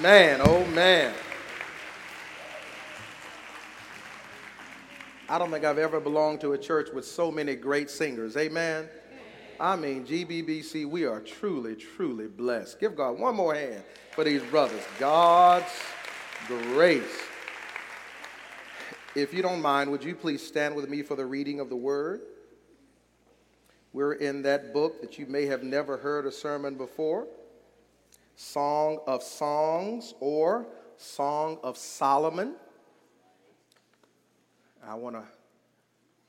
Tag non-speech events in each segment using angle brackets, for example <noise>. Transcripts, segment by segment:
Man, oh man. I don't think I've ever belonged to a church with so many great singers. Amen. I mean, GBBC, we are truly, truly blessed. Give God one more hand for these brothers. God's grace. If you don't mind, would you please stand with me for the reading of the word? We're in that book that you may have never heard a sermon before Song of Songs or Song of Solomon. I want to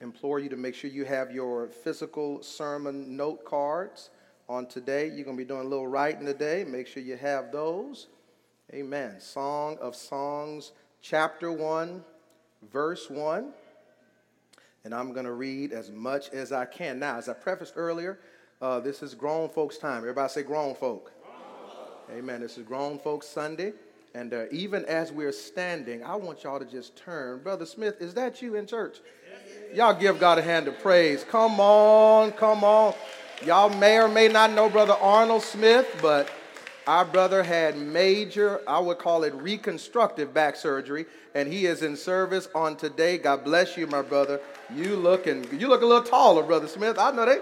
implore you to make sure you have your physical sermon note cards on today. You're going to be doing a little writing today. Make sure you have those. Amen. Song of Songs, chapter 1, verse 1. And I'm going to read as much as I can. Now, as I prefaced earlier, uh, this is grown folks' time. Everybody say grown folk. Amen. This is grown folks' Sunday. And uh, even as we're standing, I want y'all to just turn. Brother Smith, is that you in church? Y'all give God a hand of praise. Come on, come on. Y'all may or may not know Brother Arnold Smith, but our brother had major, I would call it reconstructive back surgery, and he is in service on today. God bless you, my brother. You looking, you look a little taller, Brother Smith. I know they,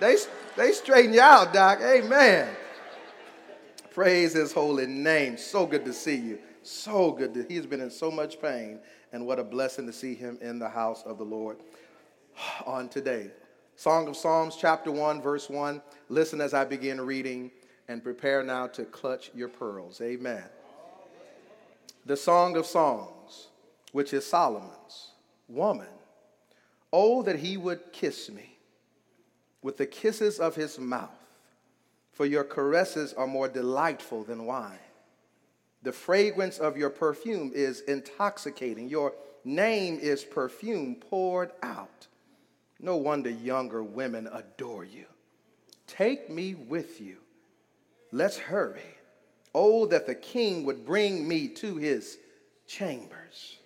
they, they straighten you out, Doc. Amen. Praise his holy name. So good to see you. So good. To, he's been in so much pain, and what a blessing to see him in the house of the Lord <sighs> on today. Song of Psalms, chapter 1, verse 1. Listen as I begin reading and prepare now to clutch your pearls. Amen. The Song of Songs, which is Solomon's. Woman, oh, that he would kiss me with the kisses of his mouth for your caresses are more delightful than wine. The fragrance of your perfume is intoxicating. Your name is perfume poured out. No wonder younger women adore you. Take me with you. Let's hurry. Oh, that the king would bring me to his chambers.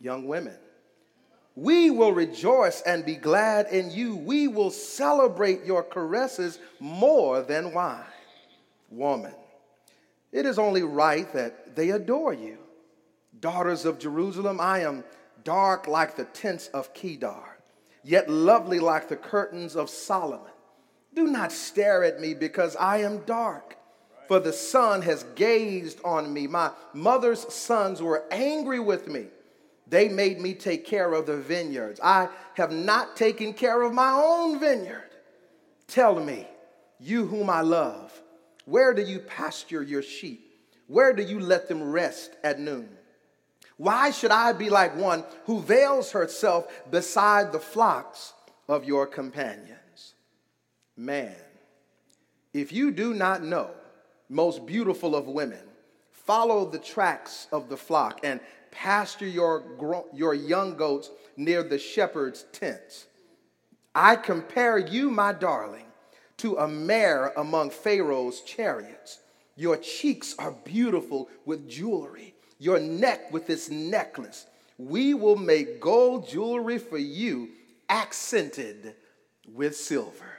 Young women, we will rejoice and be glad in you. We will celebrate your caresses more than wine. Woman, it is only right that they adore you. Daughters of Jerusalem, I am dark like the tents of Kedar, yet lovely like the curtains of Solomon. Do not stare at me because I am dark, for the sun has gazed on me. My mother's sons were angry with me they made me take care of the vineyards. I have not taken care of my own vineyard. Tell me, you whom I love, where do you pasture your sheep? Where do you let them rest at noon? Why should I be like one who veils herself beside the flocks of your companions? Man, if you do not know, most beautiful of women, follow the tracks of the flock and pasture your, your young goats near the shepherd's tents. I compare you, my darling, to a mare among Pharaoh's chariots. Your cheeks are beautiful with jewelry, your neck with this necklace. We will make gold jewelry for you, accented with silver.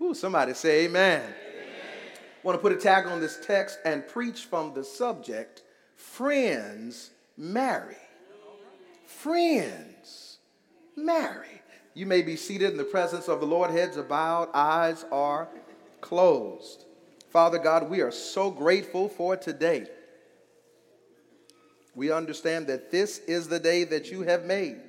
Ooh, somebody say amen. amen. Want to put a tag on this text and preach from the subject friends marry. Friends, marry. You may be seated in the presence of the Lord, heads are bowed, eyes are closed. Father God, we are so grateful for today. We understand that this is the day that you have made.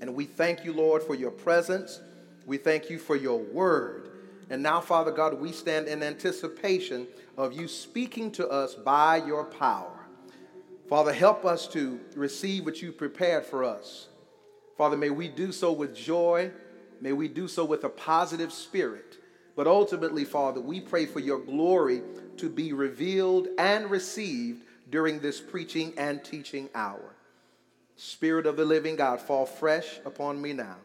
And we thank you, Lord, for your presence. We thank you for your word. And now, Father God, we stand in anticipation of you speaking to us by your power. Father, help us to receive what you prepared for us. Father, may we do so with joy. May we do so with a positive spirit. But ultimately, Father, we pray for your glory to be revealed and received during this preaching and teaching hour. Spirit of the living God, fall fresh upon me now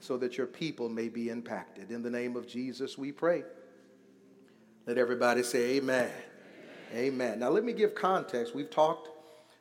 so that your people may be impacted. In the name of Jesus, we pray. Let everybody say, Amen. Amen. Now, let me give context. We've talked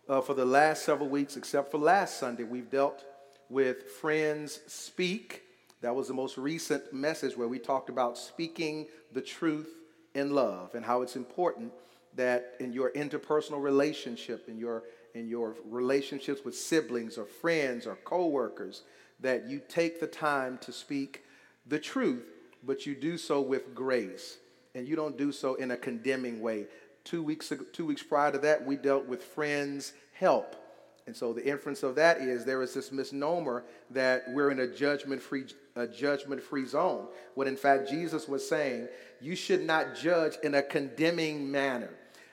uh, for the last several weeks, except for last Sunday, we've dealt with Friends Speak. That was the most recent message where we talked about speaking the truth in love and how it's important that in your interpersonal relationship, in your in your relationships with siblings or friends or coworkers, that you take the time to speak the truth, but you do so with grace. And you don't do so in a condemning way. Two weeks, ago, two weeks prior to that, we dealt with friends' help. And so the inference of that is there is this misnomer that we're in a judgment-free a judgment-free zone. When in fact Jesus was saying you should not judge in a condemning manner.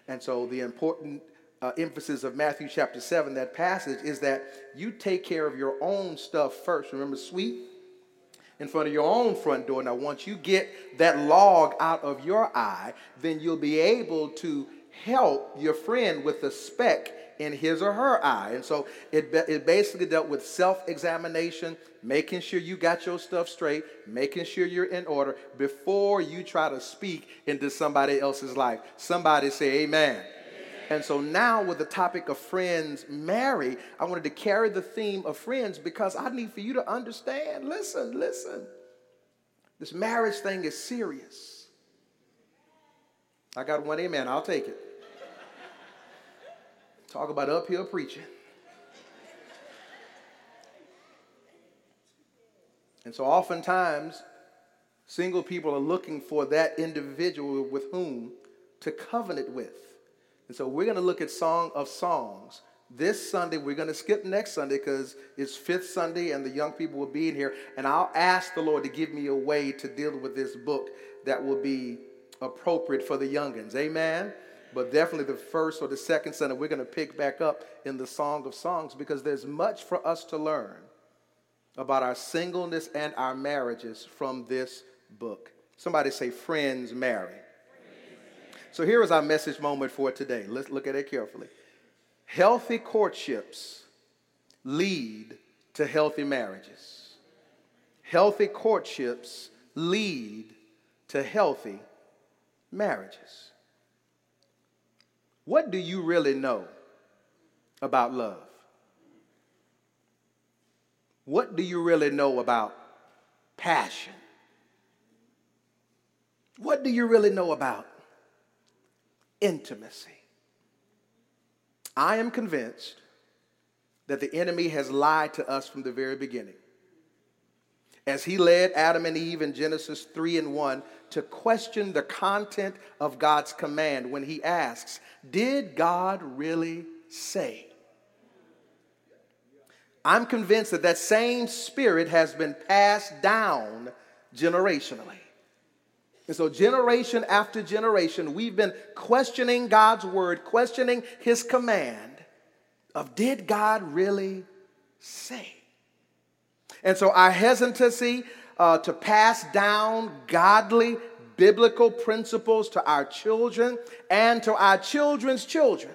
And so the important uh, emphasis of Matthew chapter 7, that passage, is that you take care of your own stuff first. Remember, sweep in front of your own front door. Now, once you get that log out of your eye, then you'll be able to help your friend with the speck in his or her eye. And so it, it basically dealt with self examination, making sure you got your stuff straight, making sure you're in order before you try to speak into somebody else's life. Somebody say, Amen. And so now, with the topic of friends marry, I wanted to carry the theme of friends because I need for you to understand. Listen, listen. This marriage thing is serious. I got one amen. I'll take it. Talk about uphill preaching. And so oftentimes, single people are looking for that individual with whom to covenant with. And so we're going to look at Song of Songs. This Sunday, we're going to skip next Sunday because it's fifth Sunday and the young people will be in here. And I'll ask the Lord to give me a way to deal with this book that will be appropriate for the youngins. Amen. But definitely the first or the second Sunday, we're going to pick back up in the Song of Songs because there's much for us to learn about our singleness and our marriages from this book. Somebody say, Friends marry. So here is our message moment for today. Let's look at it carefully. Healthy courtships lead to healthy marriages. Healthy courtships lead to healthy marriages. What do you really know about love? What do you really know about passion? What do you really know about intimacy? I am convinced that the enemy has lied to us from the very beginning. As he led Adam and Eve in Genesis 3 and 1 to question the content of God's command when he asks, Did God really say? I'm convinced that that same spirit has been passed down generationally. And so, generation after generation, we've been questioning God's word, questioning his command of did God really say? And so, our hesitancy uh, to pass down godly biblical principles to our children and to our children's children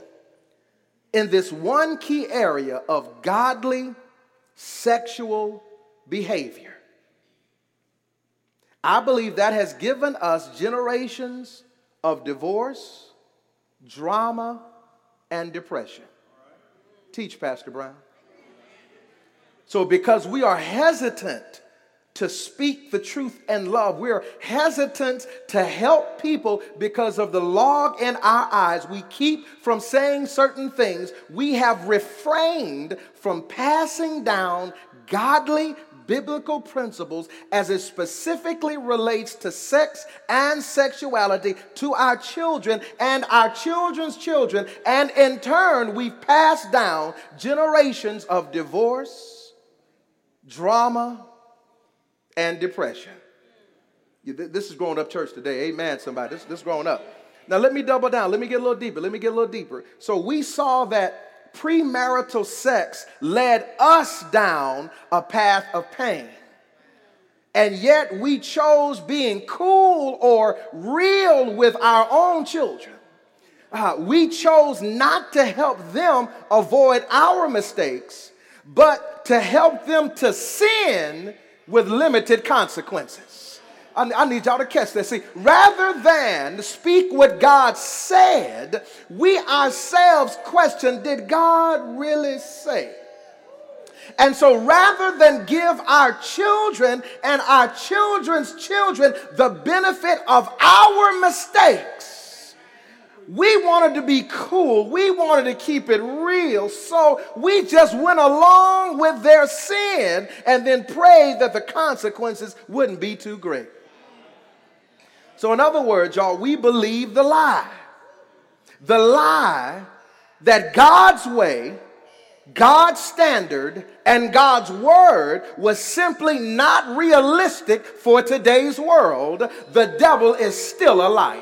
in this one key area of godly sexual behavior. I believe that has given us generations of divorce, drama, and depression. Teach, Pastor Brown. So, because we are hesitant to speak the truth and love. We're hesitant to help people because of the log in our eyes. We keep from saying certain things. We have refrained from passing down godly biblical principles as it specifically relates to sex and sexuality to our children and our children's children. And in turn, we've passed down generations of divorce, drama, and depression. This is growing up church today. Amen, somebody. This, this is growing up. Now, let me double down. Let me get a little deeper. Let me get a little deeper. So, we saw that premarital sex led us down a path of pain. And yet, we chose being cool or real with our own children. Uh, we chose not to help them avoid our mistakes, but to help them to sin with limited consequences. I, I need y'all to catch that. See, rather than speak what God said, we ourselves question did God really say? And so rather than give our children and our children's children the benefit of our mistakes, we wanted to be cool. We wanted to keep it real. So we just went along with their sin and then prayed that the consequences wouldn't be too great. So, in other words, y'all, we believe the lie. The lie that God's way, God's standard, and God's word was simply not realistic for today's world. The devil is still a liar.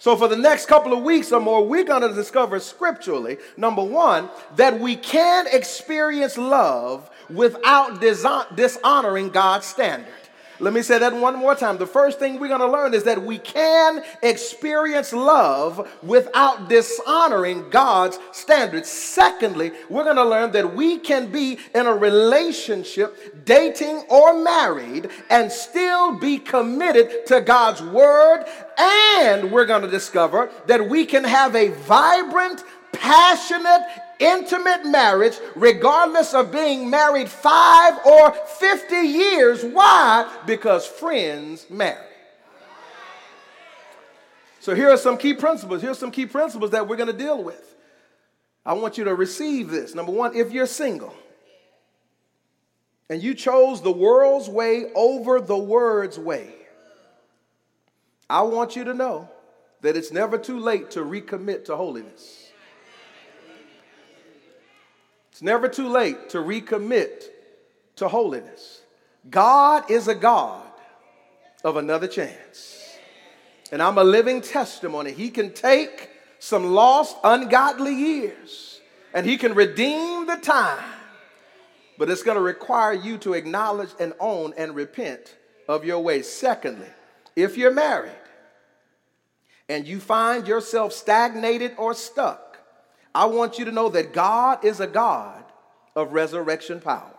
So, for the next couple of weeks or more, we're going to discover scripturally, number one, that we can experience love without dishonoring God's standard. Let me say that one more time. The first thing we're going to learn is that we can experience love without dishonoring God's standards. Secondly, we're going to learn that we can be in a relationship, dating or married, and still be committed to God's word. And we're going to discover that we can have a vibrant, passionate, intimate marriage, regardless of being married five or 50 years. Why? Because friends marry. So here are some key principles. Here's some key principles that we're going to deal with. I want you to receive this. Number one, if you're single and you chose the world's way over the word's way, I want you to know that it's never too late to recommit to holiness. It's never too late to recommit to holiness. God is a God of another chance. And I'm a living testimony. He can take some lost, ungodly years and He can redeem the time. But it's going to require you to acknowledge and own and repent of your ways. Secondly, if you're married and you find yourself stagnated or stuck, I want you to know that God is a God of resurrection power.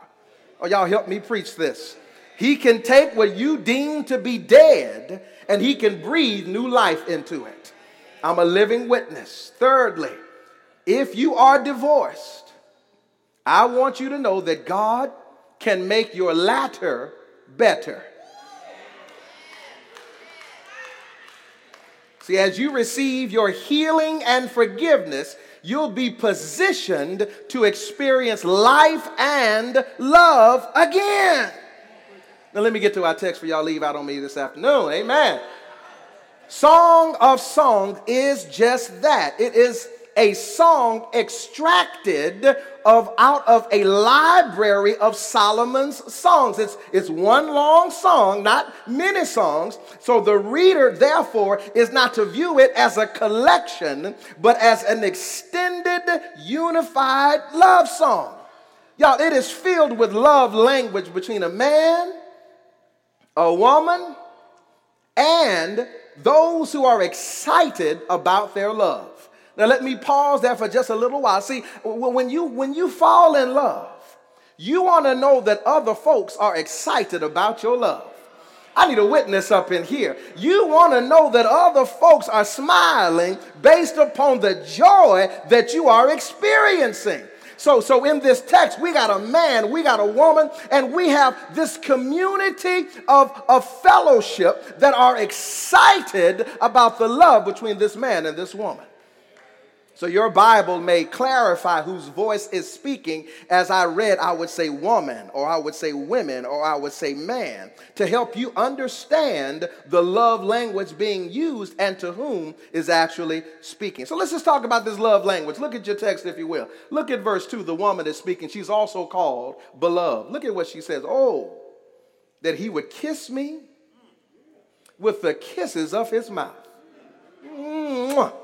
Oh, y'all help me preach this. He can take what you deem to be dead and he can breathe new life into it. I'm a living witness. Thirdly, if you are divorced, I want you to know that God can make your latter better. See, as you receive your healing and forgiveness, you'll be positioned to experience life and love again. Now, let me get to our text for y'all leave out on me this afternoon. Amen. Song of Songs is just that. It is a song extracted of out of a library of Solomon's songs. It's, it's one long song, not many songs. So the reader, therefore, is not to view it as a collection, but as an extended, unified love song. Y'all, it is filled with love language between a man, a woman, and those who are excited about their love. Now let me pause there for just a little while. See, when you when you fall in love, you want to know that other folks are excited about your love. I need a witness up in here. You want to know that other folks are smiling based upon the joy that you are experiencing. So, so in this text, we got a man, we got a woman, and we have this community of, of fellowship that are excited about the love between this man and this woman. So your Bible may clarify whose voice is speaking. As I read, I would say woman, or I would say women, or I would say man, to help you understand the love language being used and to whom is actually speaking. So let's just talk about this love language. Look at your text, if you will. Look at verse 2. The woman is speaking. She's also called beloved. Look at what she says. Oh, that he would kiss me with the kisses of his mouth. Mwah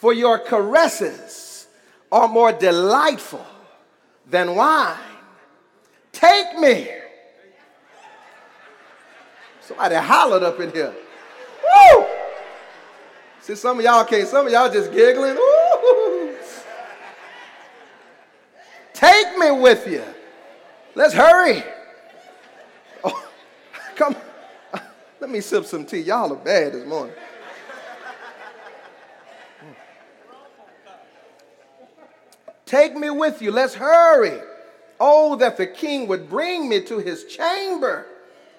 for your caresses are more delightful than wine. Take me. Somebody hollered up in here. Woo! See, some of y'all can't, some of y'all just giggling. Woo! Take me with you. Let's hurry. Oh, <laughs> come. Let me sip some tea. Y'all are bad this morning. Take me with you. Let's hurry. Oh, that the king would bring me to his chamber.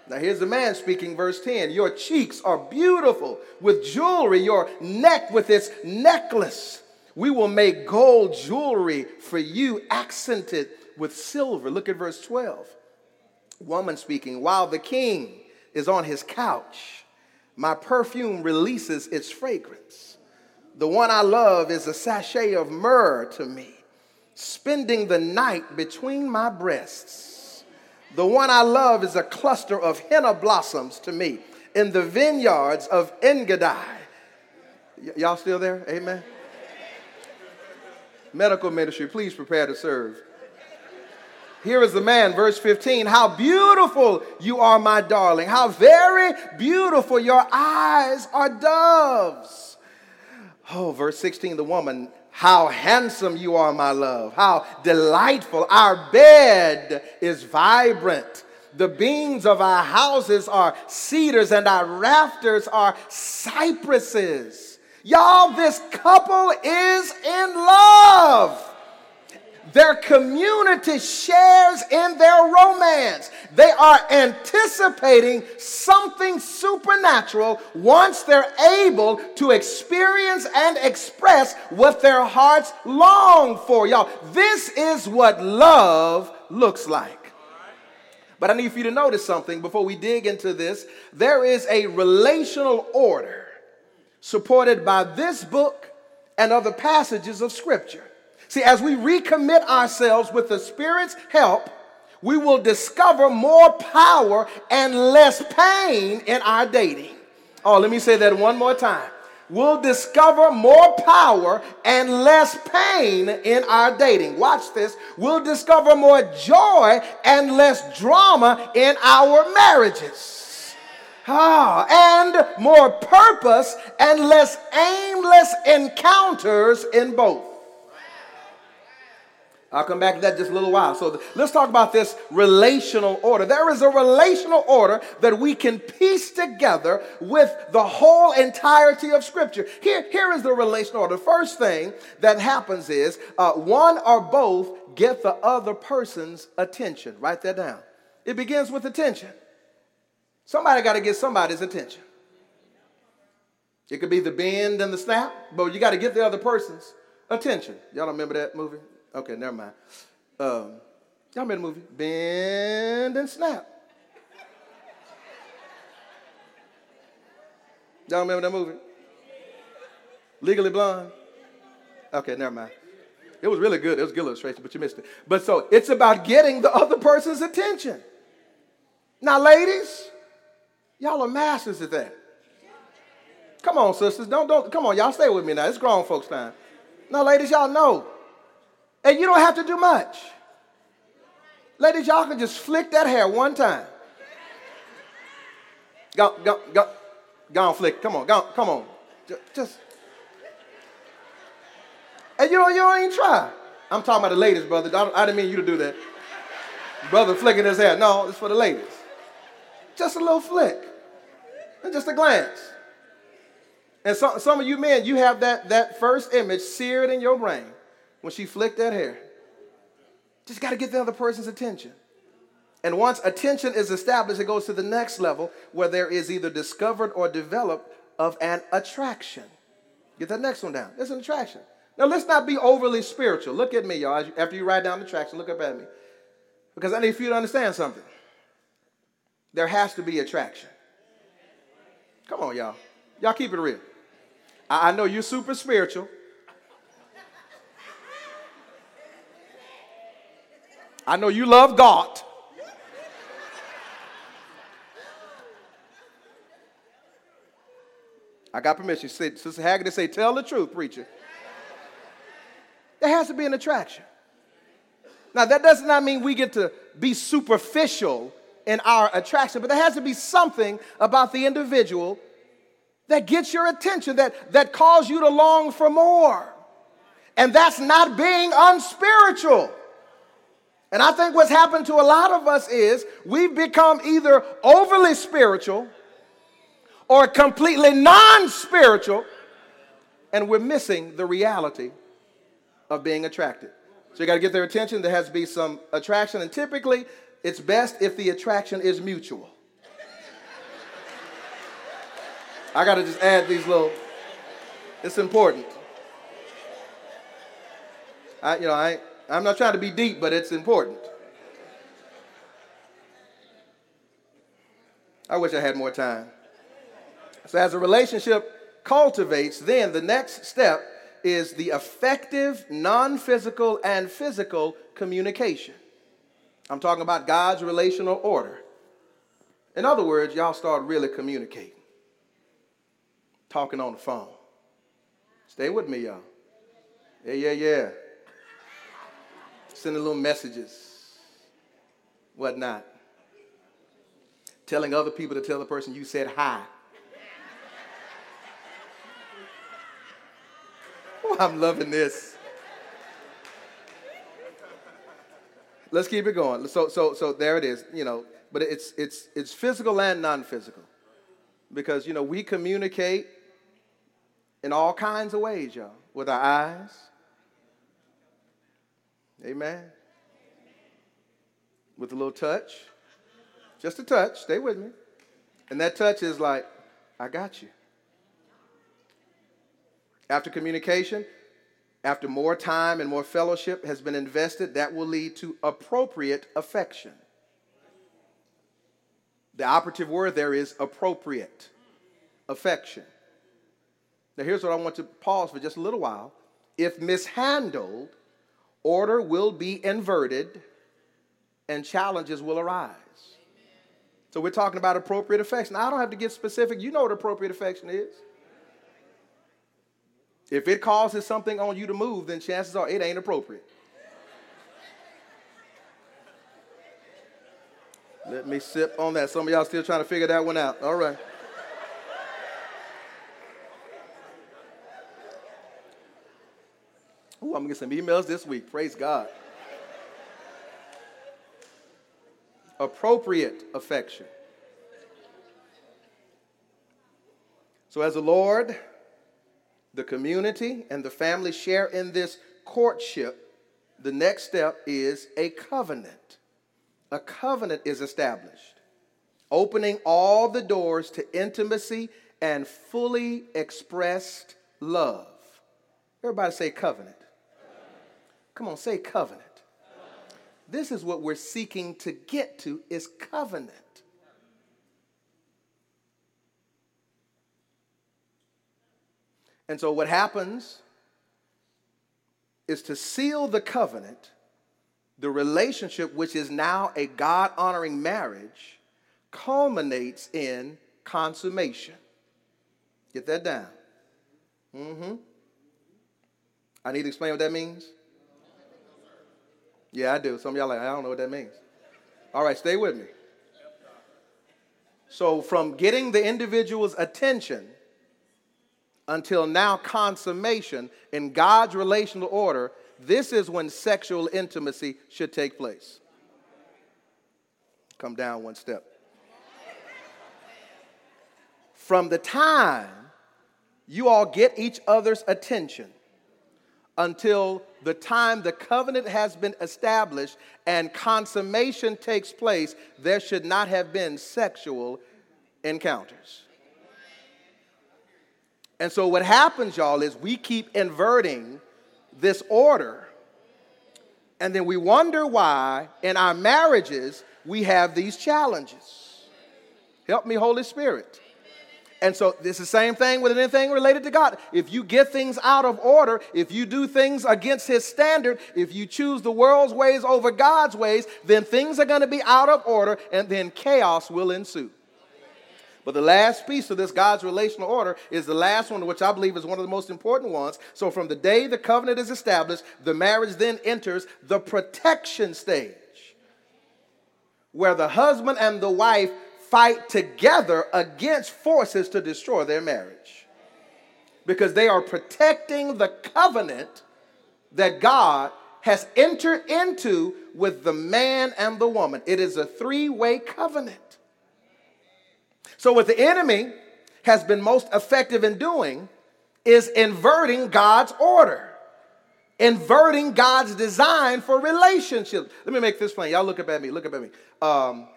Now, here's the man speaking, verse 10. Your cheeks are beautiful with jewelry, your neck with its necklace. We will make gold jewelry for you, accented with silver. Look at verse 12. Woman speaking, while the king is on his couch, my perfume releases its fragrance. The one I love is a sachet of myrrh to me, spending the night between my breasts. The one I love is a cluster of henna blossoms to me in the vineyards of Engedi. Y- y'all still there? Amen. Medical ministry, please prepare to serve. Here is the man, verse 15. How beautiful you are, my darling. How very beautiful your eyes are doves. Oh, verse 16, the woman. How handsome you are, my love. How delightful. Our bed is vibrant. The beams of our houses are cedars and our rafters are cypresses. Y'all, this couple is in love. Their community shares in their romance. They are anticipating something supernatural once they're able to experience and express what their hearts long for. Y'all, this is what love looks like. But I need for you to notice something before we dig into this. There is a relational order supported by this book and other passages of Scripture. See, as we recommit ourselves with the Spirit's help, we will discover more power and less pain in our dating. Oh, let me say that one more time. We'll discover more power and less pain in our dating. Watch this. We'll discover more joy and less drama in our marriages. Ah, and more purpose and less aimless encounters in both. I'll come back to that just a little while. So let's talk about this relational order. There is a relational order that we can piece together with the whole entirety of Scripture. Here, here is the relational order. The first thing that happens is uh, one or both get the other person's attention. Write that down. It begins with attention. Somebody got to get somebody's attention. It could be the bend and the snap, but you got to get the other person's attention. Y'all don't remember that movie? Okay, never mind. Um, y'all made a movie, Bend and Snap. Y'all remember that movie? Legally Blonde? Okay, never mind. It was really good. It was good illustration, but you missed it. But so it's about getting the other person's attention. Now, ladies, y'all are masters at that. Come on, sisters. Don't, don't, come on, y'all stay with me now. It's grown folks' time. Now, ladies, y'all know and you don't have to do much. Ladies, y'all can just flick that hair one time. Go, go, go, go on, flick. Come on, go, come on. Just. And you don't, you don't even try. I'm talking about the ladies, brother. I, I didn't mean you to do that. Brother flicking his hair. No, it's for the ladies. Just a little flick. And just a glance. And so, some of you men, you have that, that first image seared in your brain when she flicked that hair. Just got to get the other person's attention. And once attention is established, it goes to the next level where there is either discovered or developed of an attraction. Get that next one down. It's an attraction. Now, let's not be overly spiritual. Look at me, y'all. After you write down the attraction, look up at me. Because I need for you to understand something. There has to be attraction. Come on, y'all. Y'all keep it real. I know you're super spiritual. I know you love God. I got permission. Sister Haggerty say, tell the truth, preacher. There has to be an attraction. Now, that does not mean we get to be superficial in our attraction, but there has to be something about the individual that gets your attention, that, that calls you to long for more. And that's not being unspiritual. And I think what's happened to a lot of us is we've become either overly spiritual or completely non spiritual, and we're missing the reality of being attracted. So you got to get their attention. There has to be some attraction, and typically it's best if the attraction is mutual. <laughs> I got to just add these little, it's important. I, you know, I, I'm not trying to be deep, but it's important. I wish I had more time. So, as a relationship cultivates, then the next step is the effective non physical and physical communication. I'm talking about God's relational order. In other words, y'all start really communicating, talking on the phone. Stay with me, y'all. Yeah, yeah, yeah. Sending little messages, whatnot. Telling other people to tell the person you said hi. <laughs> Oh, I'm loving this. Let's keep it going. So, so, so there it is. You know, but it's it's it's physical and non-physical, because you know we communicate in all kinds of ways, y'all, with our eyes. Amen. With a little touch, just a touch. Stay with me, and that touch is like, I got you. After communication, after more time and more fellowship has been invested, that will lead to appropriate affection. The operative word there is appropriate affection. Now, here's what I want to pause for just a little while. If mishandled, order will be inverted and challenges will arise. So, we're talking about appropriate affection. Now, I don't have to get specific. You know what appropriate affection is. If it causes something on you to move, then chances are it ain't appropriate. Let me sip on that. Some of y'all still trying to figure that one out. All right. Ooh, I'm gonna get some emails this week. Praise God. Appropriate affection. So, as the Lord the community and the family share in this courtship, the next step is a covenant. A covenant is established, opening all the doors to intimacy and fully expressed love. Everybody say covenant. Come on, say covenant. This is what we're seeking to get to is covenant. And so, what happens is to seal the covenant, the relationship, which is now a God honoring marriage, culminates in consummation. Get that down. Mm-hmm. I need to explain what that means? Yeah, I do. Some of y'all like, I don't know what that means. All right, stay with me. So, from getting the individual's attention until now consummation in God's relational order, this is when sexual intimacy should take place. Come down one step. From the time you all get each other's attention until the time the covenant has been established and consummation takes place, there should not have been sexual encounters. And so what happens, y'all, is we keep inverting this order. And then we wonder why in our marriages we have these challenges. Help me, Holy Spirit. And so it's the same thing with anything related to God. If you get things out of order, if you do things against His standard, if you choose the world's ways over God's ways, then things are going to be out of order and then chaos will ensue. But the last piece of this God's relational order is the last one, which I believe is one of the most important ones. So, from the day the covenant is established, the marriage then enters the protection stage, where the husband and the wife fight together against forces to destroy their marriage. Because they are protecting the covenant that God has entered into with the man and the woman. It is a three way covenant. So, what the enemy has been most effective in doing is inverting God's order, inverting God's design for relationships. Let me make this plain. Y'all look up at me. Look up at me. Um,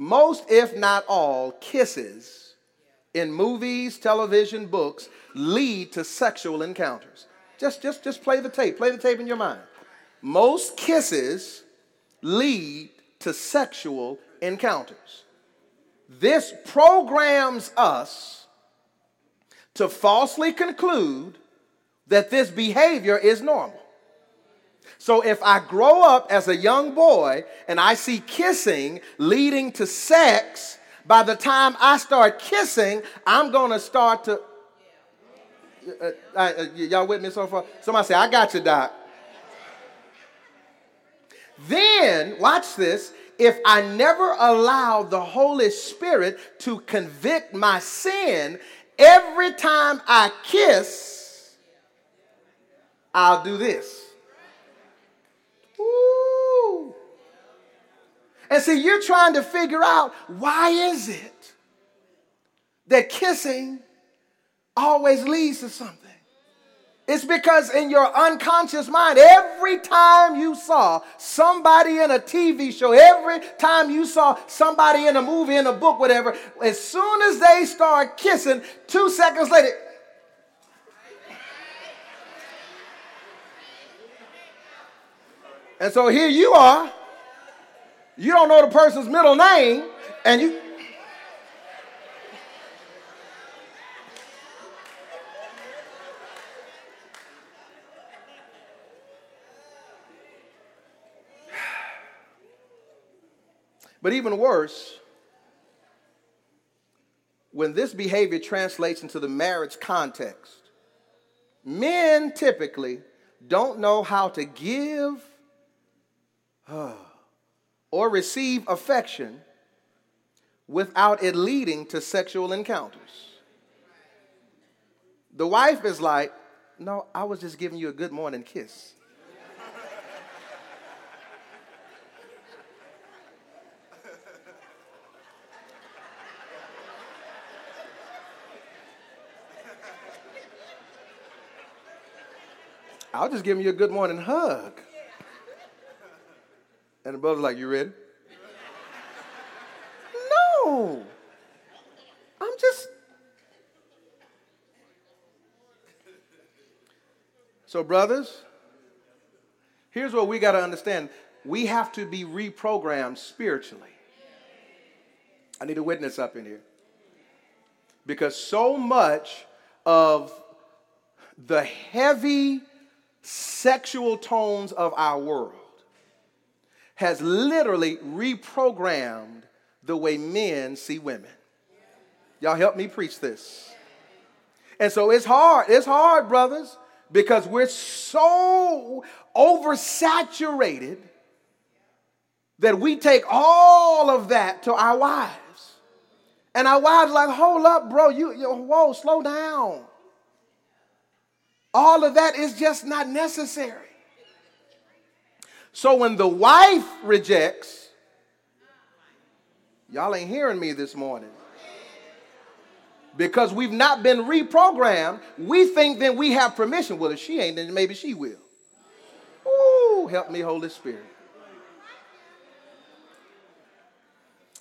most, if not all, kisses in movies, television, books lead to sexual encounters. Just, just, just play the tape. Play the tape in your mind. Most kisses lead to sexual encounters. This programs us to falsely conclude that this behavior is normal. So if I grow up as a young boy and I see kissing leading to sex, by the time I start kissing, I'm going to start to. Uh, uh, uh, y'all with me so far? Somebody say, I got you, Doc. Then, watch this, if I never allow the Holy Spirit to convict my sin, every time I kiss, I'll do this. And see, you're trying to figure out why is it that kissing always leads to something? It's because in your unconscious mind, every time you saw somebody in a TV show, every time you saw somebody in a movie, in a book, whatever, as soon as they start kissing, two seconds later, And so here you are. You don't know the person's middle name, and you But even worse, when this behavior translates into the marriage context, men typically don't know how to give <sighs> or receive affection without it leading to sexual encounters. The wife is like, No, I was just giving you a good morning kiss. <laughs> I was just giving you a good morning hug. And the brother's like, You ready? no. I'm just. So, brothers, here's what we got to understand we have to be reprogrammed spiritually. I need a witness up in here. Because so much of the heavy sexual tones of our world has literally reprogrammed the way men see women. Y'all help me preach this. And so it's hard. It's hard, brothers, because we're so oversaturated that we take all of that to our wives. And our wives like, hold up, bro, you, you whoa, slow down. All of that is just not necessary. So when the wife rejects, y'all ain't hearing me this morning. Because we've not been reprogrammed, we think then we have permission. Well, if she ain't, then maybe she will. Ooh, help me, Holy Spirit.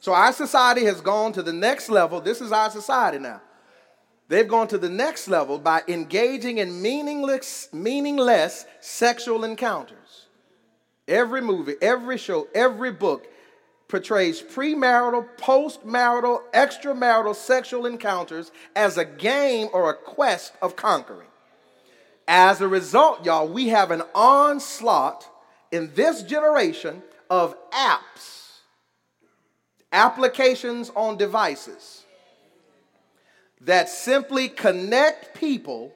So our society has gone to the next level. This is our society now. They've gone to the next level by engaging in meaningless, meaningless sexual encounters. Every movie, every show, every book portrays premarital, postmarital, extramarital sexual encounters as a game or a quest of conquering. As a result, y'all, we have an onslaught in this generation of apps, applications on devices that simply connect people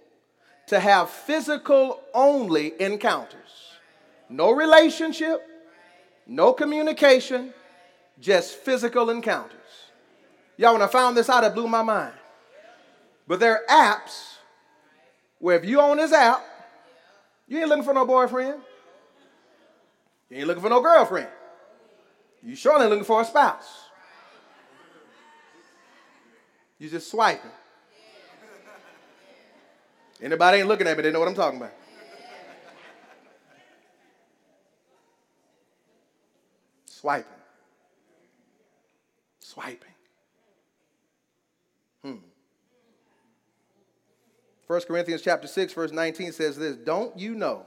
to have physical only encounters. No relationship, no communication, just physical encounters. Y'all, when I found this out, it blew my mind. But there are apps where if you own this app, you ain't looking for no boyfriend. You ain't looking for no girlfriend. You surely looking for a spouse. You just swiping. Anybody ain't looking at me, they know what I'm talking about. Swiping. Swiping. Hmm. 1 Corinthians chapter 6 verse 19 says this, "Don't you know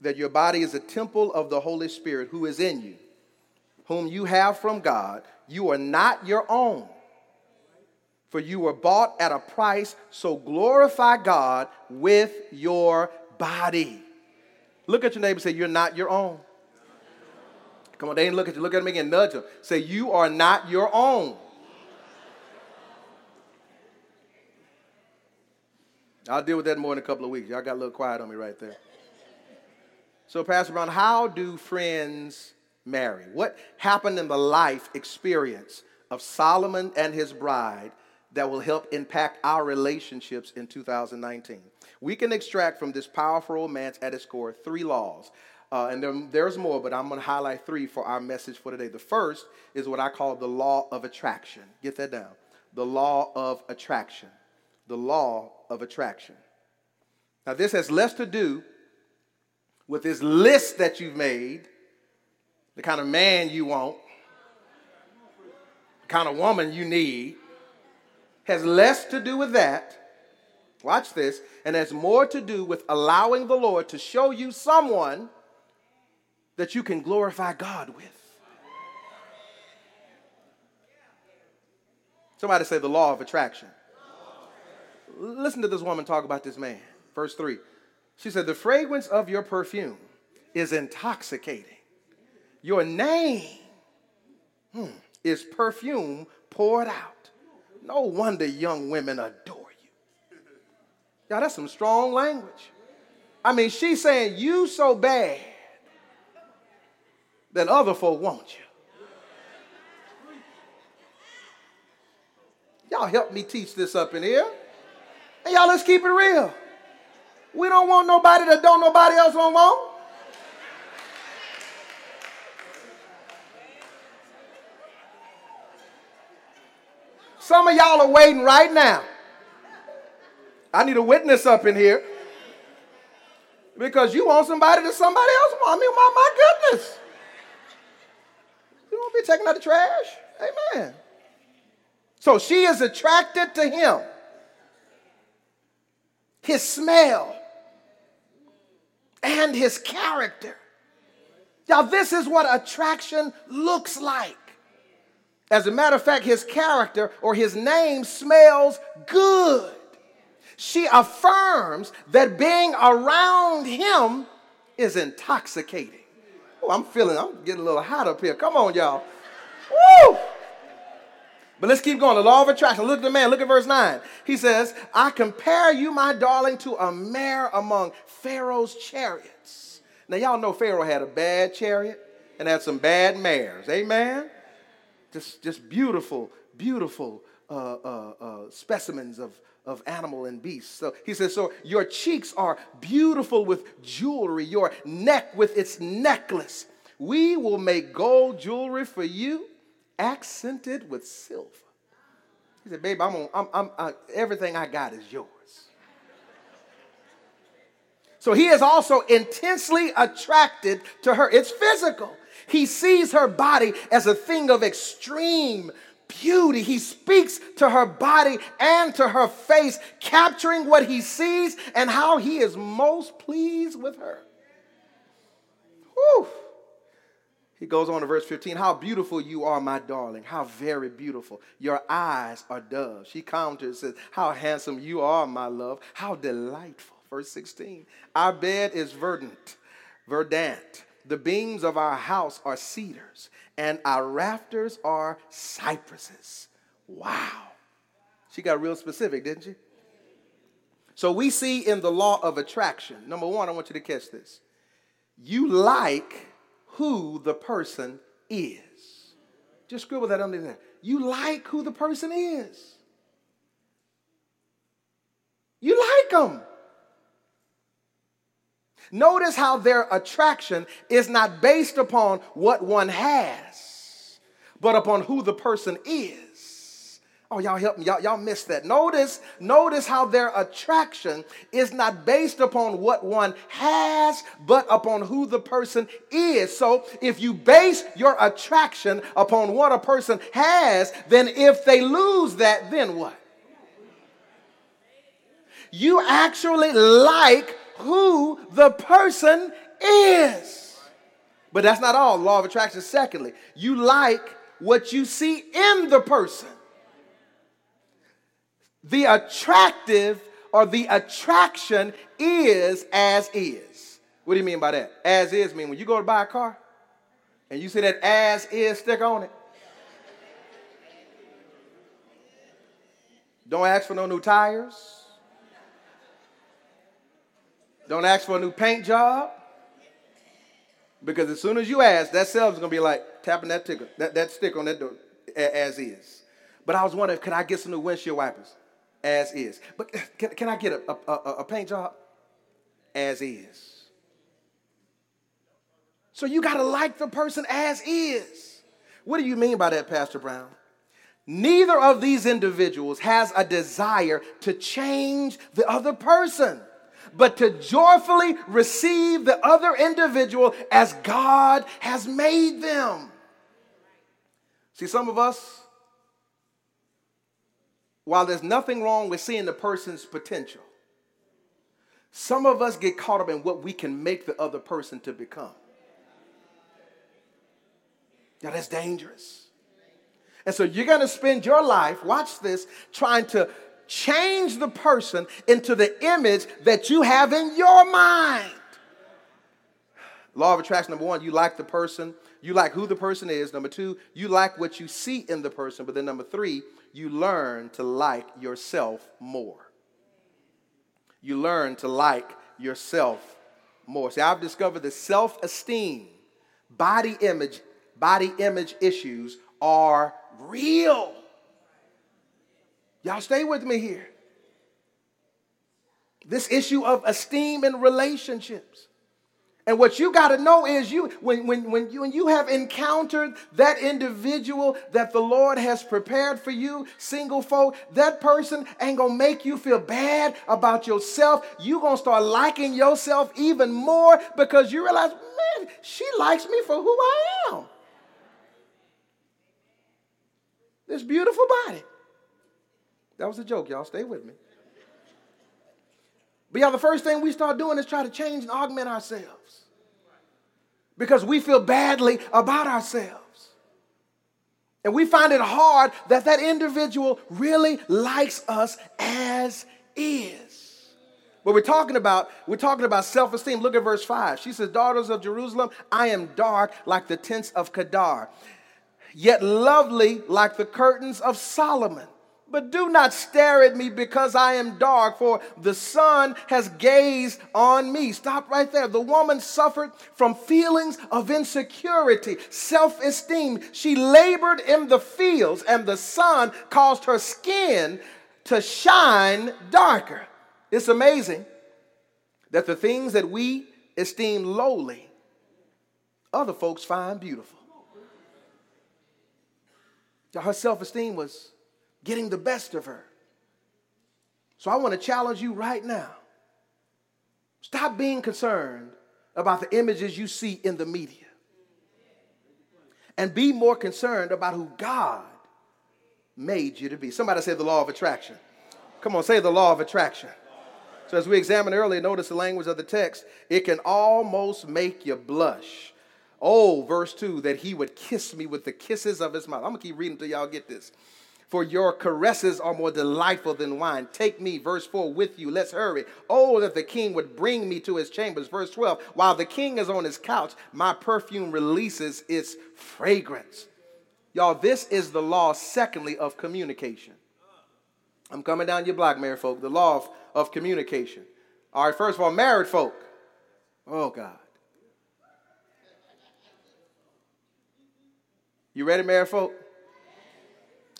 that your body is a temple of the Holy Spirit who is in you, whom you have from God? You are not your own, for you were bought at a price, so glorify God with your body." Look at your neighbor and say, "You're not your own." Come on, they ain't look at you. Look at them again. Nudge them. Say, "You are not your own." I'll deal with that more in a couple of weeks. Y'all got a little quiet on me right there. So, Pastor Brown, how do friends marry? What happened in the life experience of Solomon and his bride that will help impact our relationships in 2019? We can extract from this powerful romance at its core three laws. Uh, and there, there's more, but I'm going to highlight three for our message for today. The first is what I call the law of attraction. Get that down. The law of attraction. The law of attraction. Now, this has less to do with this list that you've made, the kind of man you want, the kind of woman you need, has less to do with that. Watch this, and has more to do with allowing the Lord to show you someone that you can glorify God with. Somebody say the law of attraction. Listen to this woman talk about this man. Verse 3. She said, The fragrance of your perfume is intoxicating. Your name hmm, is perfume poured out. No wonder young women adore you. Y'all, that's some strong language. I mean, she's saying you so bad that other folk want you. Y'all help me teach this up in here. And y'all, let's keep it real. We don't want nobody that don't nobody else don't want. Some of y'all are waiting right now. I need a witness up in here. Because you want somebody that somebody else want. I mean, my, my goodness. Be taking out the trash. Amen. So she is attracted to him his smell, and his character. Now, this is what attraction looks like. As a matter of fact, his character or his name smells good. She affirms that being around him is intoxicating. Oh, I'm feeling, I'm getting a little hot up here. Come on, y'all. Woo! But let's keep going. The law of attraction. Look at the man. Look at verse 9. He says, I compare you, my darling, to a mare among Pharaoh's chariots. Now, y'all know Pharaoh had a bad chariot and had some bad mares. Amen? Just, just beautiful, beautiful uh, uh, uh, specimens of, of animal and beast. So he says, So your cheeks are beautiful with jewelry, your neck with its necklace. We will make gold jewelry for you accented with silver. He said, Babe, I'm, on, I'm, I'm everything I got is yours. So he is also intensely attracted to her. It's physical. He sees her body as a thing of extreme beauty. He speaks to her body and to her face, capturing what he sees and how he is most pleased with her. Whew. He goes on to verse 15 How beautiful you are, my darling. How very beautiful. Your eyes are doves. She counters says, How handsome you are, my love. How delightful. Verse 16 Our bed is verdant, verdant. The beams of our house are cedars, and our rafters are cypresses. Wow. She got real specific, didn't she? So we see in the law of attraction, number one, I want you to catch this. You like who the person is. Just scribble that under there. You like who the person is. You like them. Notice how their attraction is not based upon what one has, but upon who the person is. Oh, y'all help me. Y'all, y'all missed that. Notice, notice how their attraction is not based upon what one has, but upon who the person is. So if you base your attraction upon what a person has, then if they lose that, then what? You actually like who the person is. But that's not all. Law of attraction, secondly, you like what you see in the person the attractive or the attraction is as is. What do you mean by that? As is mean when you go to buy a car and you see that as is stick on it. Don't ask for no new tires. Don't ask for a new paint job. Because as soon as you ask, that salesman's gonna be like tapping that ticker, that, that stick on that door as is. But I was wondering, could I get some new windshield wipers? as is. But can, can I get a, a, a, a paint job? As is. So you got to like the person as is. What do you mean by that, Pastor Brown? Neither of these individuals has a desire to change the other person, but to joyfully receive the other individual as God has made them. See, some of us, while there's nothing wrong with seeing the person's potential, some of us get caught up in what we can make the other person to become. Now, that's dangerous. And so you're going to spend your life, watch this, trying to change the person into the image that you have in your mind. Law of attraction number one, you like the person, you like who the person is. Number two, you like what you see in the person. But then number three, you learn to like yourself more. You learn to like yourself more. See, I've discovered that self esteem, body image, body image issues are real. Y'all stay with me here. This issue of esteem in relationships. And what you got to know is you when, when, when, you, when you have encountered that individual that the Lord has prepared for you, single folk, that person ain't to make you feel bad about yourself. you to start liking yourself even more because you realize, man, she likes me for who I am. This beautiful body. That was a joke, y'all. Stay with me. But yeah, the first thing we start doing is try to change and augment ourselves because we feel badly about ourselves. And we find it hard that that individual really likes us as is. But we're talking about we're talking about self-esteem. Look at verse 5. She says, "Daughters of Jerusalem, I am dark like the tents of Kedar, yet lovely like the curtains of Solomon." But do not stare at me because I am dark, for the sun has gazed on me. Stop right there. The woman suffered from feelings of insecurity, self esteem. She labored in the fields, and the sun caused her skin to shine darker. It's amazing that the things that we esteem lowly, other folks find beautiful. Her self esteem was getting the best of her. So I want to challenge you right now. Stop being concerned about the images you see in the media and be more concerned about who God made you to be. Somebody say the law of attraction. Come on, say the law of attraction. So, as we examined earlier, notice the language of the text. It can almost make you blush. Oh, verse 2 that he would kiss me with the kisses of his mouth. I'm going to keep reading until y'all get this for your caresses are more delightful than wine. Take me, verse 4, with you. Let's hurry. Oh, that the king would bring me to his chambers. Verse 12, while the king is on his couch, my perfume releases its fragrance. Y'all, this is the law, secondly, of communication. I'm coming down your block, married folk. The law of, of communication. All right, first of all, married folk. Oh, God. You ready, married folk?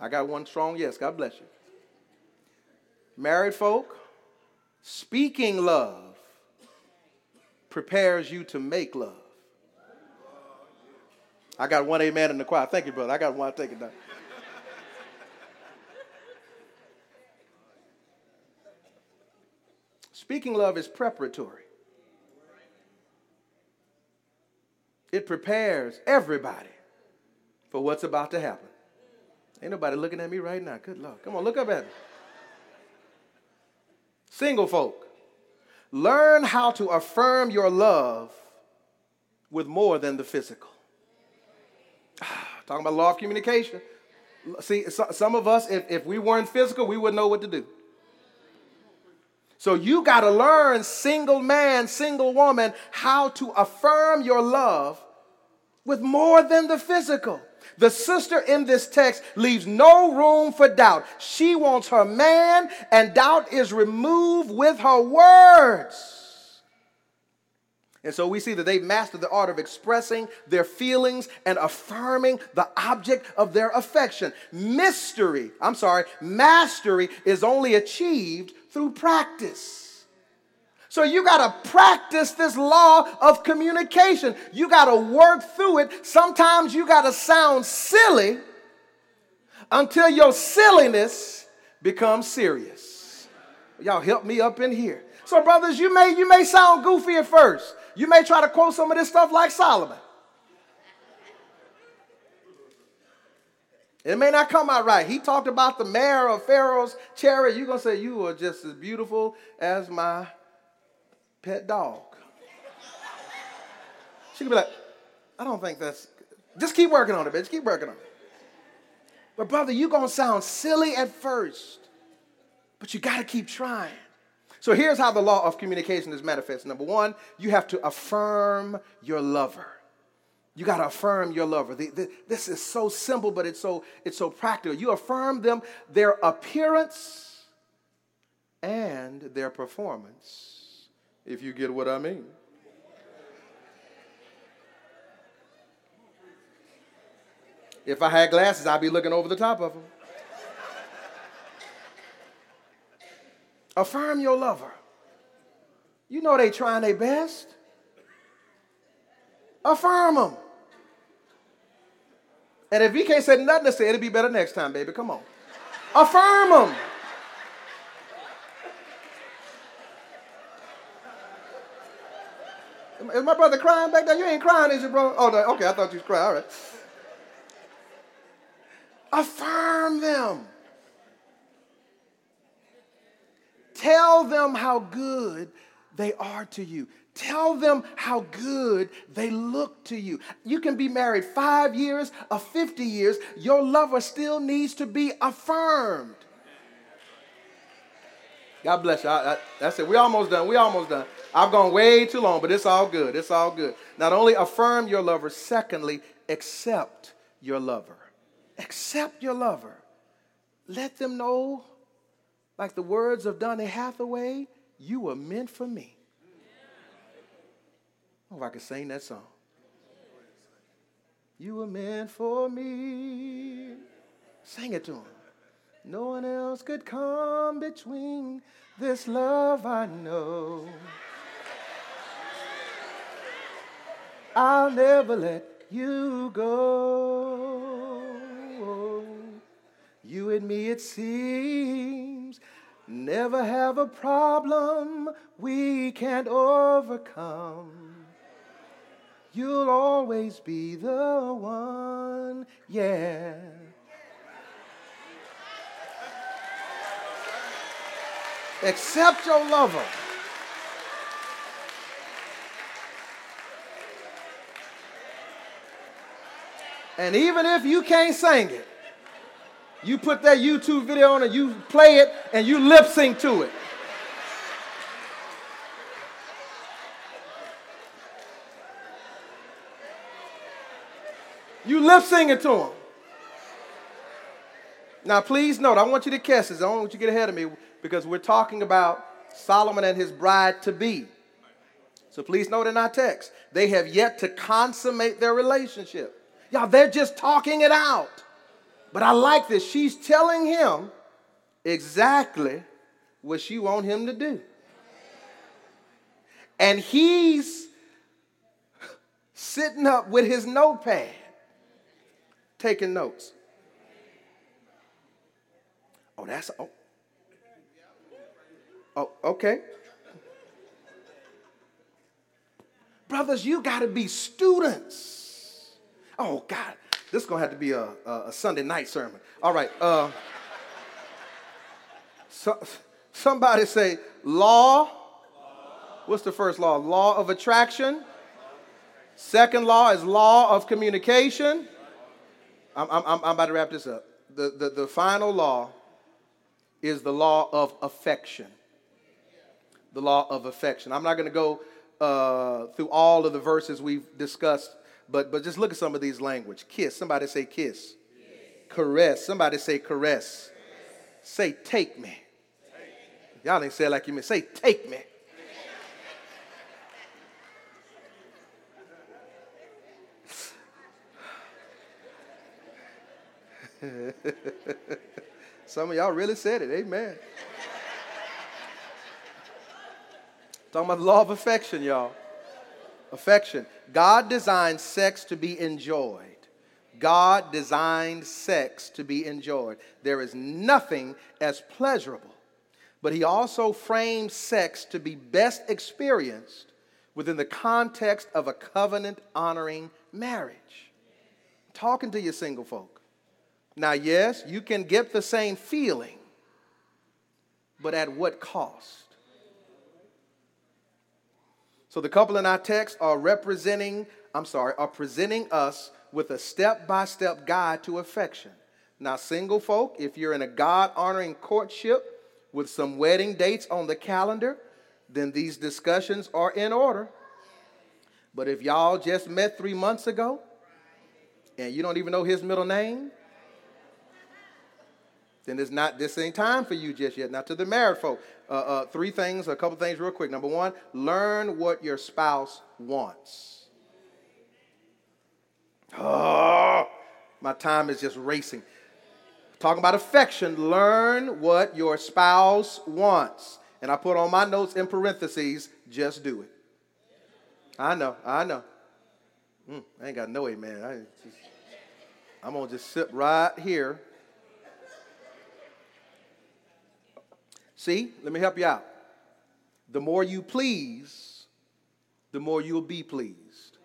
I got one strong yes. God bless you. Married folk, speaking love prepares you to make love. I got one amen in the choir. Thank you, brother. I got one. Take it down. Speaking love is preparatory. It prepares everybody for what's about to happen. Ain't nobody looking at me right now. Good luck. Come on, look up at me. Single folk, learn how to affirm your love with more than the physical. Ah, talking about law of communication. See, some of us, if, if we weren't physical, we wouldn't know what to do. So you got to learn, single man, single woman, how to affirm your love with more than the physical. The sister in this text leaves no room for doubt. She wants her man, and doubt is removed with her words. And so we see that they've mastered the art of expressing their feelings and affirming the object of their affection. Mystery, I'm sorry, mastery is only achieved through practice. So you got to practice this law of communication. You got to work through it. Sometimes you got to sound silly until your silliness becomes serious. Y'all help me up in here. So brothers, you may you may sound goofy at first. You may try to quote some of this stuff like Solomon. It may not come out right. He talked about the mare of Pharaoh's chariot. You're going to say, You are just as beautiful as my pet dog. She could be like, I don't think that's, just keep working on it, bitch. Keep working on it. But, brother, you're going to sound silly at first, but you got to keep trying. So, here's how the law of communication is manifest. Number one, you have to affirm your lover. You got to affirm your lover. The, the, this is so simple, but it's so, it's so practical. You affirm them, their appearance, and their performance if you get what I mean. If I had glasses, I'd be looking over the top of them. Affirm your lover. You know they trying their best. Affirm them. And if he can't say nothing to say, it'll be better next time, baby. Come on. Affirm them. Is my brother crying back there? You ain't crying, is you, bro? Oh, no. okay, I thought you was crying. All right. Affirm them. Tell them how good they are to you. Tell them how good they look to you. You can be married five years or 50 years, your lover still needs to be affirmed. God bless you. I, I, that's it. We almost done. We almost done. I've gone way too long, but it's all good. It's all good. Not only affirm your lover, secondly, accept your lover. Accept your lover. Let them know, like the words of Donny Hathaway, you were meant for me. Oh, if I could sing that song. You were meant for me. Sing it to him. No one else could come between this love I know. I'll never let you go. You and me, it seems, never have a problem we can't overcome. You'll always be the one, yeah. Accept your lover. And even if you can't sing it, you put that YouTube video on and you play it and you lip sync to it. You lip sing it to him. Now, please note, I want you to catch this. I don't want you to get ahead of me because we're talking about Solomon and his bride to be. So please note in our text, they have yet to consummate their relationship. Y'all, they're just talking it out. But I like this. She's telling him exactly what she want him to do. And he's sitting up with his notepad, taking notes. Oh, that's oh. Oh, okay. Brothers, you got to be students. Oh, God, this is to have to be a, a, Sunday night sermon. All right. Uh, so, somebody say, law. What's the first law? Law of attraction. Second law is law of communication. I'm, I'm, I'm about to wrap this up. The, the, the final law is the law of affection. The law of affection. I'm not going to go uh, through all of the verses we've discussed, but, but just look at some of these language. Kiss. Somebody say kiss. kiss. Caress. Somebody say caress. Say take me. Take. Y'all ain't say it like you mean. Say take me. <laughs> Some of y'all really said it. Amen. Talking about the law of affection, y'all. Affection. God designed sex to be enjoyed. God designed sex to be enjoyed. There is nothing as pleasurable, but He also framed sex to be best experienced within the context of a covenant honoring marriage. talking to you, single folk. Now, yes, you can get the same feeling, but at what cost? So the couple in our text are representing, I'm sorry, are presenting us with a step by step guide to affection. Now, single folk, if you're in a God honoring courtship with some wedding dates on the calendar, then these discussions are in order. But if y'all just met three months ago and you don't even know his middle name, then it's not this ain't time for you just yet. Now to the married folk, uh, uh, three things, a couple things, real quick. Number one, learn what your spouse wants. Oh, my time is just racing. Talking about affection, learn what your spouse wants. And I put on my notes in parentheses, just do it. I know, I know. Mm, I ain't got no amen. I going to just sit right here See, let me help you out. The more you please, the more you'll be pleased.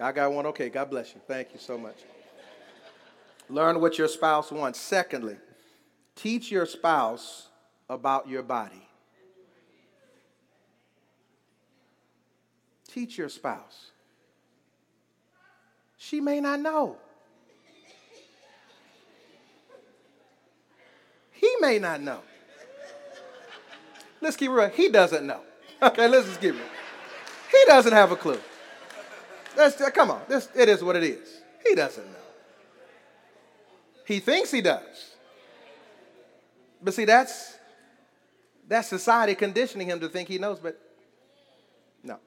I got one. Okay, God bless you. Thank you so much. Learn what your spouse wants. Secondly, teach your spouse about your body. Teach your spouse. She may not know. He may not know. Let's keep it real. He doesn't know. Okay, let's just keep it. He doesn't have a clue. That's, uh, come on, this, it is what it is. He doesn't know. He thinks he does. But see, that's that's society conditioning him to think he knows, but no.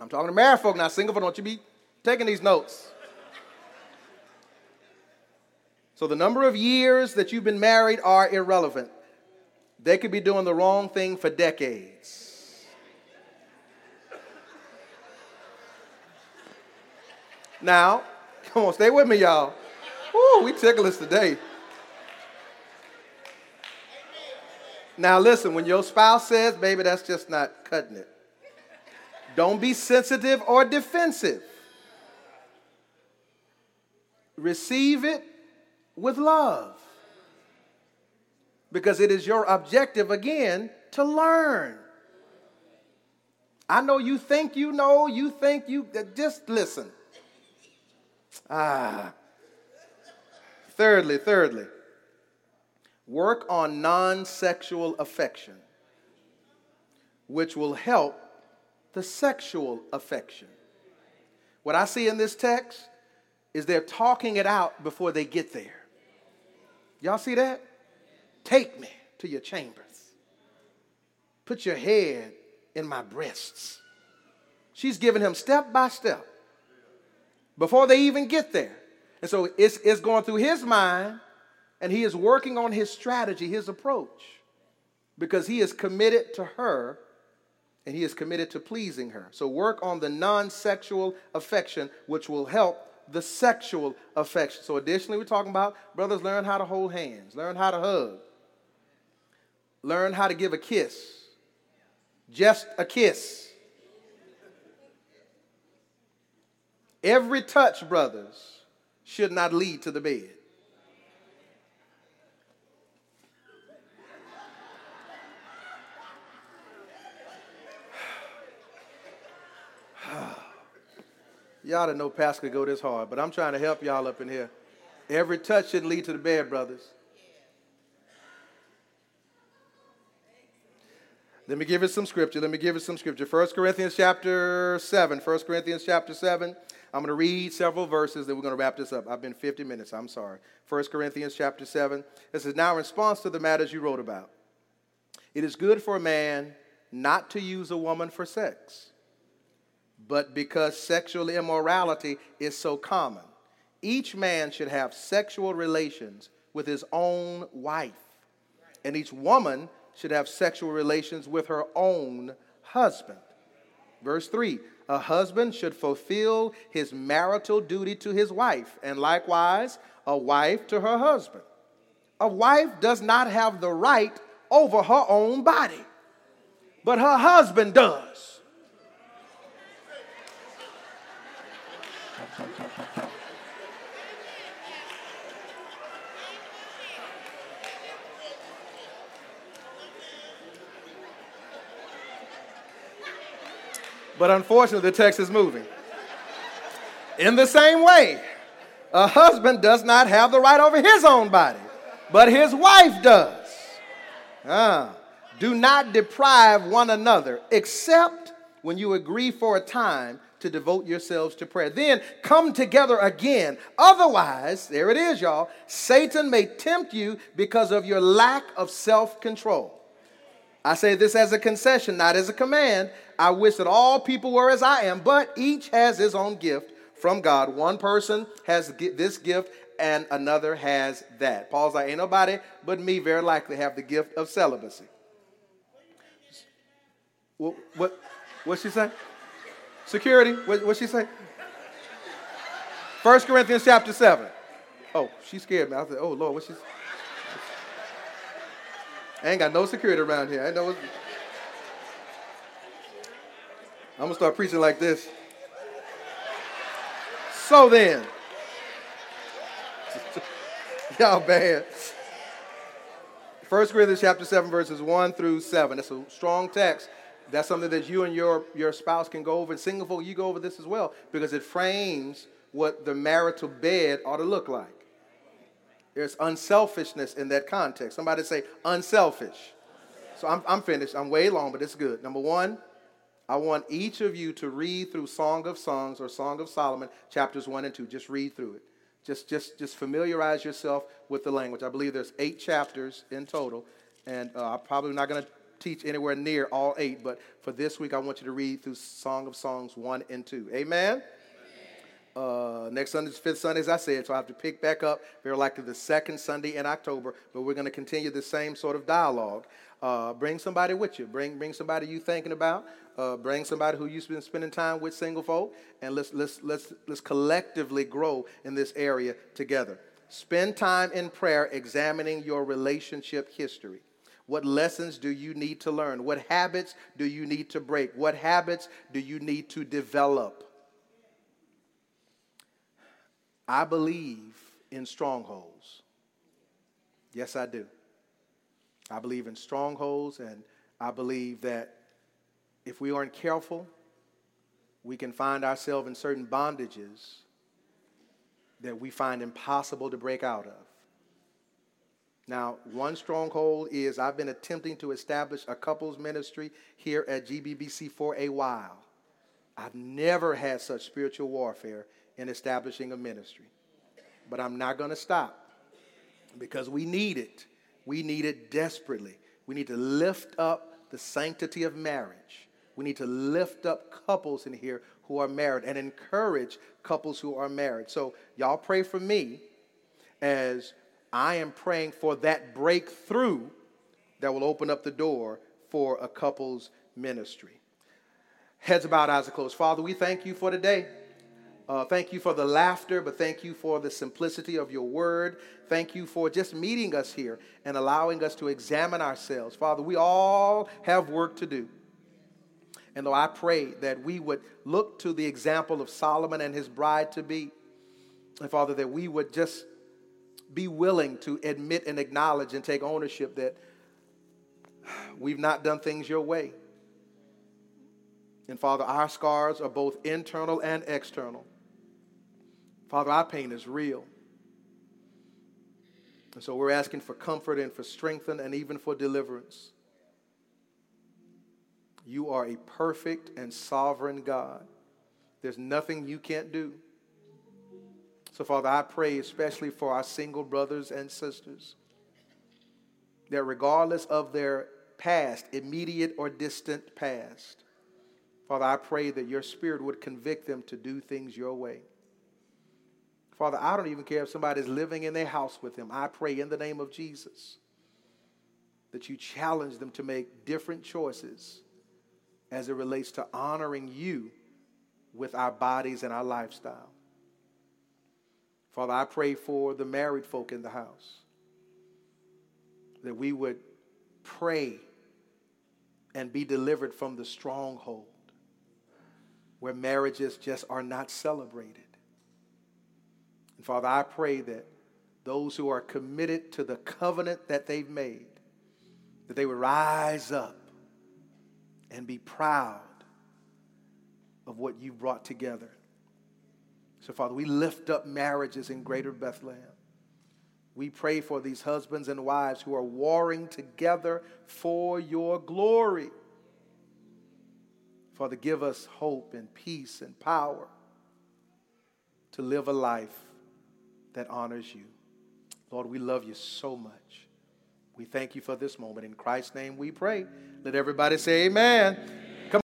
I'm talking to married folk now. Single folk, don't you be taking these notes. So the number of years that you've been married are irrelevant. They could be doing the wrong thing for decades. Now, come on, stay with me, y'all. Woo, we ticklish today. Now, listen, when your spouse says, baby, that's just not cutting it, don't be sensitive or defensive. Receive it with love. Because it is your objective, again, to learn. I know you think you know, you think you, just listen. Ah. Thirdly, thirdly, work on non sexual affection, which will help the sexual affection. What I see in this text is they're talking it out before they get there. Y'all see that? Take me to your chambers. Put your head in my breasts. She's giving him step by step before they even get there. And so it's, it's going through his mind, and he is working on his strategy, his approach, because he is committed to her and he is committed to pleasing her. So work on the non sexual affection, which will help the sexual affection. So, additionally, we're talking about brothers learn how to hold hands, learn how to hug, learn how to give a kiss, just a kiss. Every touch, brothers, should not lead to the bed. Y'all didn't know Pastor could go this hard, but I'm trying to help y'all up in here. Every touch should lead to the bed, brothers. Let me give you some scripture. Let me give you some scripture. 1 Corinthians chapter 7. 1 Corinthians chapter 7. I'm going to read several verses, then we're going to wrap this up. I've been 50 minutes. I'm sorry. 1 Corinthians chapter 7. This is now in response to the matters you wrote about. It is good for a man not to use a woman for sex but because sexual immorality is so common. Each man should have sexual relations with his own wife, and each woman should have sexual relations with her own husband. Verse 3 A husband should fulfill his marital duty to his wife, and likewise, a wife to her husband. A wife does not have the right over her own body, but her husband does. But unfortunately, the text is moving. In the same way, a husband does not have the right over his own body, but his wife does. Ah, do not deprive one another, except when you agree for a time to devote yourselves to prayer. Then come together again. Otherwise, there it is, y'all. Satan may tempt you because of your lack of self control. I say this as a concession, not as a command. I wish that all people were as I am, but each has his own gift from God. One person has this gift and another has that. Paul's like, ain't nobody but me very likely have the gift of celibacy. What, what, what's she say? Security, what, what's she say? 1 Corinthians chapter 7. Oh, she scared me. I said, oh, Lord, what's she I ain't got no security around here. I know. I'm going to start preaching like this. So then, <laughs> y'all bad. 1 Corinthians chapter 7, verses 1 through 7. That's a strong text. That's something that you and your, your spouse can go over. And single folk, you go over this as well because it frames what the marital bed ought to look like. There's unselfishness in that context. Somebody say unselfish. So I'm, I'm finished. I'm way long, but it's good. Number one, I want each of you to read through Song of Songs or Song of Solomon, chapters one and two. Just read through it. Just, just, just familiarize yourself with the language. I believe there's eight chapters in total, and uh, I'm probably not going to teach anywhere near all eight, but for this week, I want you to read through Song of Songs one and two. Amen. Uh, next Sunday fifth Sunday, as I said, so I have to pick back up very likely the second Sunday in October. But we're going to continue the same sort of dialogue. Uh, bring somebody with you. Bring bring somebody you thinking about. Uh, bring somebody who you've been spending time with, single folk, and let's let's let's let's collectively grow in this area together. Spend time in prayer, examining your relationship history. What lessons do you need to learn? What habits do you need to break? What habits do you need to develop? I believe in strongholds. Yes, I do. I believe in strongholds, and I believe that if we aren't careful, we can find ourselves in certain bondages that we find impossible to break out of. Now, one stronghold is I've been attempting to establish a couples ministry here at GBBC for a while. I've never had such spiritual warfare in establishing a ministry. But I'm not going to stop because we need it. We need it desperately. We need to lift up the sanctity of marriage. We need to lift up couples in here who are married and encourage couples who are married. So, y'all pray for me as I am praying for that breakthrough that will open up the door for a couple's ministry. Heads about, eyes are closed. Father, we thank you for today. Uh, thank you for the laughter, but thank you for the simplicity of your word. Thank you for just meeting us here and allowing us to examine ourselves. Father, we all have work to do. And though I pray that we would look to the example of Solomon and his bride to be, and Father, that we would just be willing to admit and acknowledge and take ownership that we've not done things your way. And Father, our scars are both internal and external. Father, our pain is real. And so we're asking for comfort and for strength and even for deliverance. You are a perfect and sovereign God. There's nothing you can't do. So, Father, I pray especially for our single brothers and sisters that regardless of their past, immediate or distant past, Father, I pray that your spirit would convict them to do things your way. Father, I don't even care if somebody's living in their house with them. I pray in the name of Jesus that you challenge them to make different choices as it relates to honoring you with our bodies and our lifestyle. Father, I pray for the married folk in the house that we would pray and be delivered from the stronghold where marriages just are not celebrated. And Father, I pray that those who are committed to the covenant that they've made, that they would rise up and be proud of what you brought together. So, Father, we lift up marriages in greater Bethlehem. We pray for these husbands and wives who are warring together for your glory. Father, give us hope and peace and power to live a life that honors you. Lord, we love you so much. We thank you for this moment. In Christ's name we pray. Let everybody say amen.